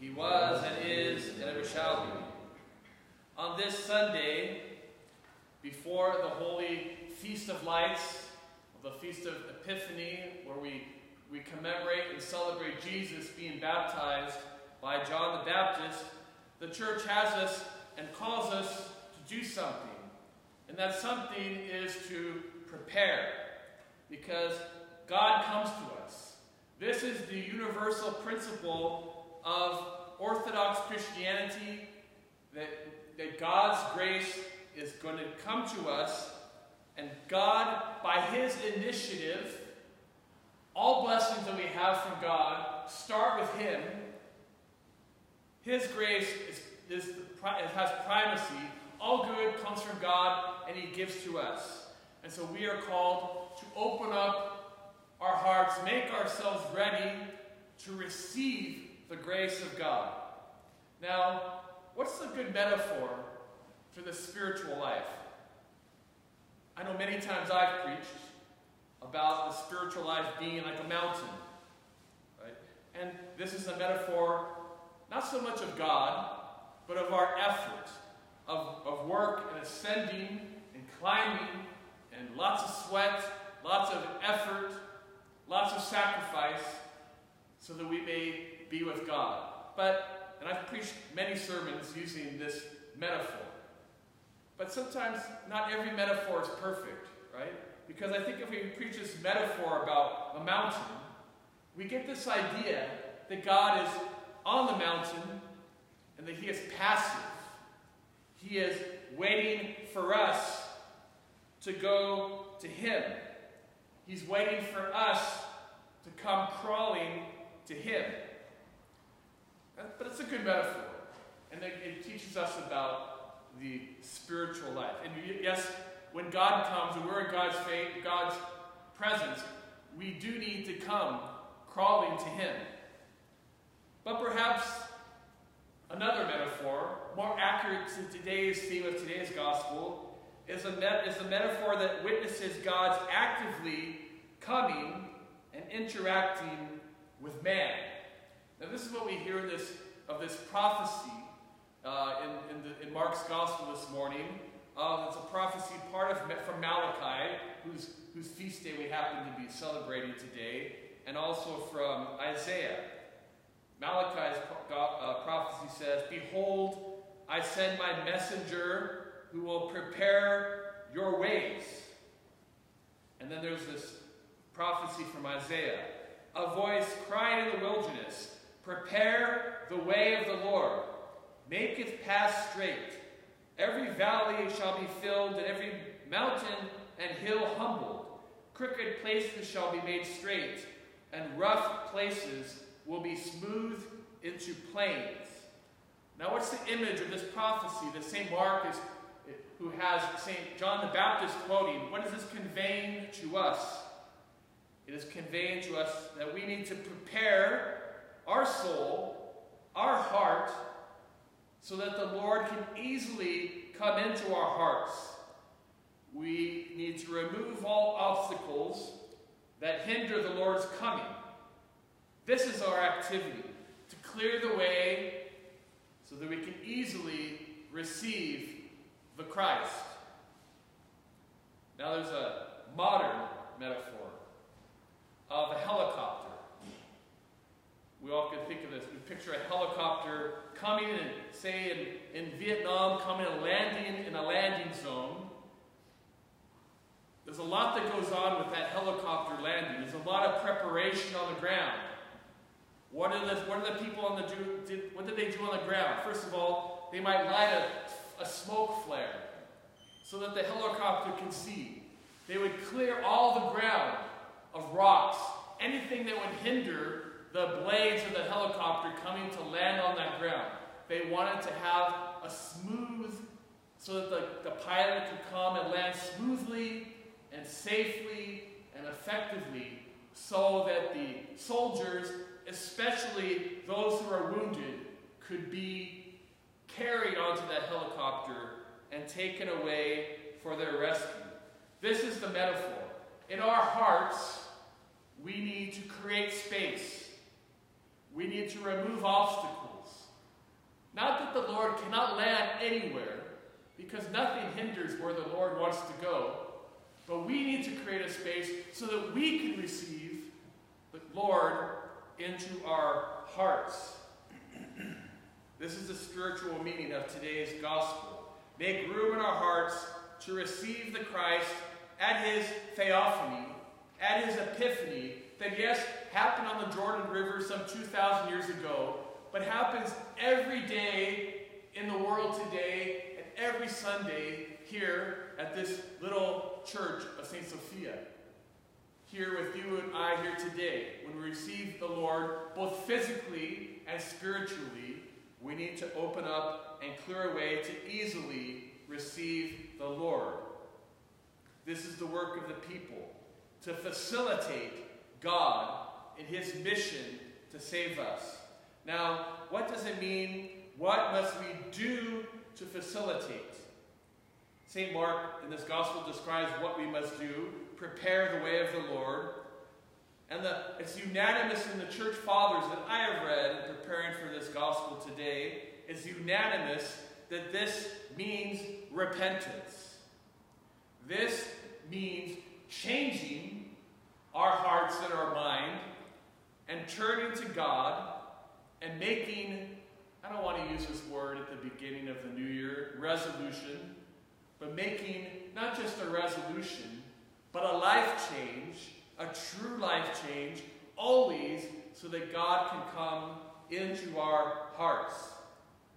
He was and is and ever shall be. On this Sunday, before the holy Feast of Lights, the Feast of Epiphany, where we, we commemorate and celebrate Jesus being baptized by John the Baptist, the church has us and calls us to do something. And that something is to prepare, because God comes to us. This is the universal principle of Orthodox Christianity that, that God's grace is going to come to us, and God, by His initiative, all blessings that we have from God start with Him. His grace is, is, has primacy. All good comes from God, and He gives to us. And so we are called to open up our hearts, make ourselves ready to receive the grace of God. Now, what's a good metaphor for the spiritual life? I know many times I've preached about the spiritual life being like a mountain. Right? And this is a metaphor not so much of God, but of our effort, of, of work and ascending and climbing and lots of sweat, lots of effort, lots of sacrifice so that we may be with God. But, and I've preached many sermons using this metaphor. But sometimes not every metaphor is perfect, right? Because I think if we preach this metaphor about a mountain, we get this idea that God is on the mountain and that He is passive. He is waiting for us to go to Him. He's waiting for us to come crawling to Him. But it's a good metaphor. And it teaches us about the spiritual life. And yes, when God comes and we're in God's faith, God's presence, we do need to come crawling to Him. But perhaps another metaphor, more accurate to today's theme of today's gospel, is a, met, is a metaphor that witnesses God's actively coming and interacting with man. Now, this is what we hear this, of this prophecy uh, in, in, the, in, Mark's gospel this morning. Uh, it's a prophecy part of from Malachi, whose, whose feast day we happen to be celebrating today, and also from Isaiah. Malachi's uh, prophecy says, Behold, I send my messenger who will prepare your ways. And then there's this prophecy from Isaiah a voice crying in the wilderness, Prepare the way of the Lord, make its path straight. Every valley shall be filled, and every mountain and hill humbled. Crooked places shall be made straight, and rough places will be smoothed into plains. Now, what's the image of this prophecy that St. Mark is who has St. John the Baptist quoting, what is this conveying to us? It is conveying to us that we need to prepare our soul, our heart, so that the Lord can easily come into our hearts. We need to remove all obstacles that hinder the Lord's coming. This is our activity, to clear the way so that we can easily receive the Christ. Now there's a modern metaphor of a helicopter. We all can think of this. We picture a helicopter coming and say in, in Vietnam, coming and landing in a landing zone. There's a lot that goes on with that helicopter landing. There's a lot of preparation on the ground. What are the, what are the people on the do, what did they do on the ground? First of all, they might light a a smoke flare so that the helicopter can see. They would clear all the ground of rocks, anything that would hinder the blades of the helicopter coming to land on that ground. They wanted to have a smooth, so that the, the pilot could come and land smoothly and safely and effectively so that the soldiers, especially those who are wounded, could be carried onto that helicopter and taken away for their rescue. This is the metaphor. In our hearts, we need to create space. We need to remove obstacles. Not that the Lord cannot land anywhere, because nothing hinders where the Lord wants to go, but we need to create a space so that we can receive the Lord into our hearts. this is the spiritual meaning of today's gospel. Make room in our hearts to receive the Christ at his theophany, at his epiphany, that yes, happened on the Jordan River some 2,000 years ago, but happens every day in the world today and every Sunday here at this little church of St. Sophia. Here with you and I here today, when we receive the Lord, both physically and spiritually, we need to open up and clear a way to easily receive the Lord. This is the work of the people to facilitate God in his mission to save us. Now, what does it mean? What must we do to facilitate? St. Mark in this gospel describes what we must do prepare the way of the Lord. And the, it's unanimous in the church fathers that I have read in preparing for this gospel today. It's unanimous that this means repentance. This means changing our hearts and our mind and turning to God and making, I don't want to use this word at the beginning of the new year, resolution, but making not just a resolution, but a life change, a true life change, always so that God can come into our hearts.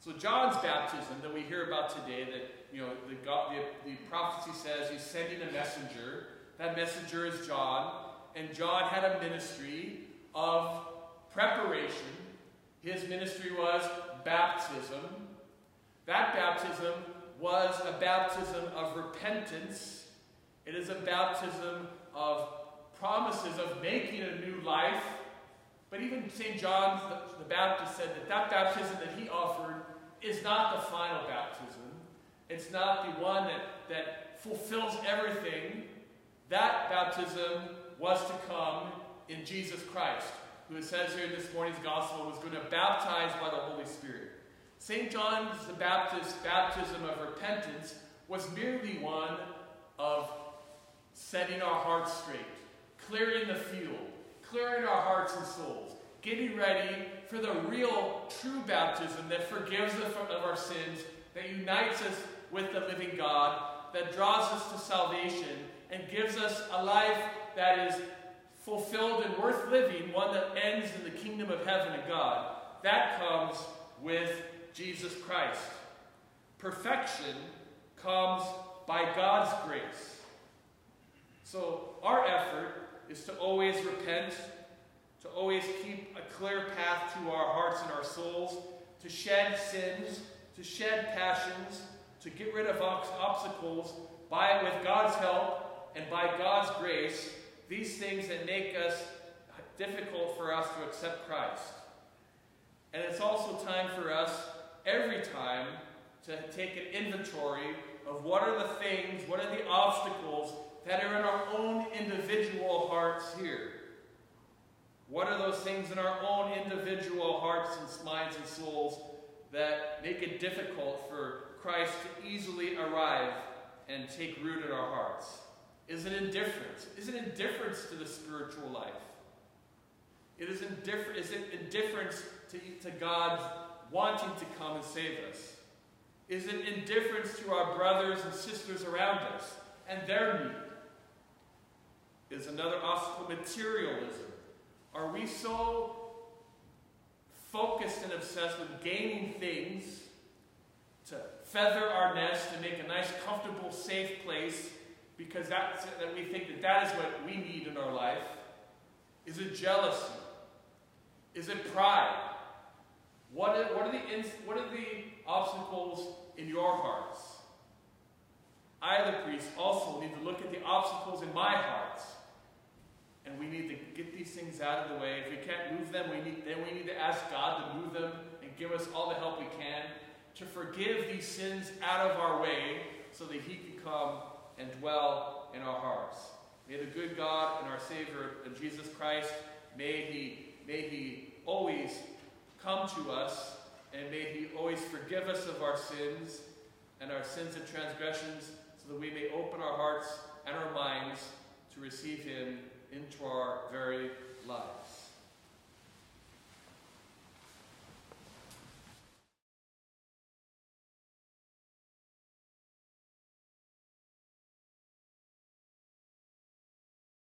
So John's baptism that we hear about today, that you know the, God, the, the prophecy says he's sending a messenger. That messenger is John, and John had a ministry of preparation. His ministry was baptism. That baptism was a baptism of repentance. It is a baptism of promises of making a new life. But even St. John the, Baptist said that that baptism that he offered is not the final baptism. It's not the one that, that fulfills everything. That baptism was to come in Jesus Christ, who it says here in this morning's gospel was going to baptize by the Holy Spirit. St. John's the Baptist baptism of repentance was merely one of setting our hearts straight, clearing the field, clearing our hearts and souls, getting ready for the real, true baptism that forgives us of our sins, that unites us with the living God, that draws us to salvation, and gives us a life that is fulfilled and worth living, one that ends in the kingdom of heaven and God. That comes with Jesus Christ. Perfection comes by God's grace. So our effort is to always repent, to always keep a clear path to our hearts and our souls, to shed sins, to shed passions, to get rid of obstacles by with God's help and by God's grace these things that make us difficult for us to accept Christ. And it's also time for us, every time, to take an inventory of what are the things, what are the obstacles that are in our own individual hearts here. What are those things in our own individual hearts and minds and souls that make it difficult for Christ to easily arrive and take root in our hearts? Is it indifference? Is it indifference to the spiritual life? It is, indiffer- is it indifference to, to God wanting to come and save us? Is it indifference to our brothers and sisters around us and their need? Is another obstacle materialism? Are we so focused and obsessed with gaining things to feather our nest and make a nice, comfortable, safe place because that's, that we think that that is what we need in our life? Is it jealousy? Is it pride? What are, what are, the, what are the obstacles in your hearts? I, the priest, also need to look at the obstacles in my hearts. And we need to get these things out of the way. If we can't move them, we need, then we need to ask God to move them and give us all the help we can to forgive these sins out of our way so that He can come and dwell in our hearts. May the good God and our Savior, and Jesus Christ, may He, may he always come to us, and may He always forgive us of our sins and our sins and transgressions, so that we may open our hearts and our minds to receive Him into our very lives.